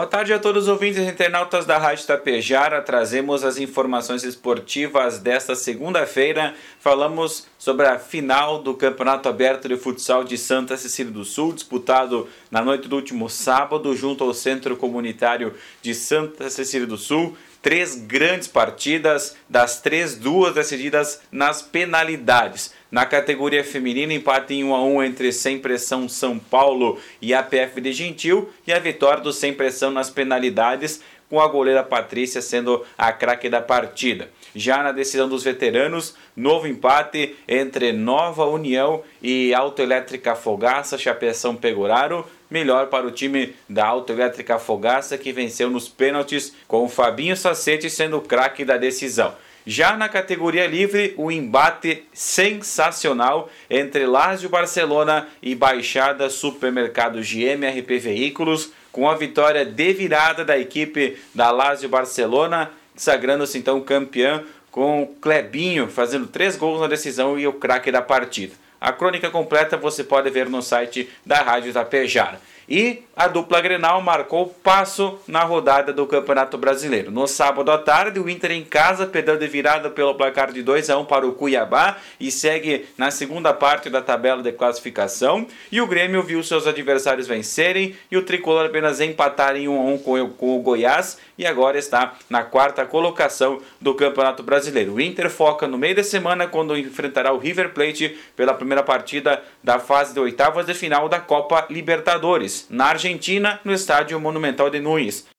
Boa tarde a todos os ouvintes e internautas da Rádio Tapejara. Trazemos as informações esportivas desta segunda-feira. Falamos sobre a final do Campeonato Aberto de Futsal de Santa Cecília do Sul, disputado na noite do último sábado, junto ao Centro Comunitário de Santa Cecília do Sul três grandes partidas, das três, duas decididas nas penalidades. Na categoria feminina, empate em 1 a 1 entre Sem Pressão São Paulo e a PF de Gentil e a vitória do Sem Pressão nas penalidades, com a goleira Patrícia sendo a craque da partida. Já na decisão dos veteranos, novo empate entre Nova União e Autoelétrica Fogaça, Chapeção Pegoraro, melhor para o time da Autoelétrica Fogaça que venceu nos pênaltis com o Fabinho Sacete sendo o craque da decisão. Já na categoria livre, o embate sensacional entre Lazio Barcelona e Baixada Supermercado GMRP Veículos, com a vitória de virada da equipe da Lazio Barcelona, sagrando-se então campeão com o Clebinho fazendo três gols na decisão e o craque da partida. A crônica completa você pode ver no site da Rádio Tapejara. E a dupla Grenal marcou passo na rodada do Campeonato Brasileiro. No sábado à tarde, o Inter em casa perdeu de virada pelo placar de 2 a 1 para o Cuiabá e segue na segunda parte da tabela de classificação. E o Grêmio viu seus adversários vencerem e o Tricolor apenas empatar em 1 a 1 com, o Goiás e agora está na quarta colocação do Campeonato Brasileiro. O Inter foca no meio da semana quando enfrentará o River Plate pela primeira partida da fase de oitavas de final da Copa Libertadores na Argentina, no estádio Monumental de Nunes.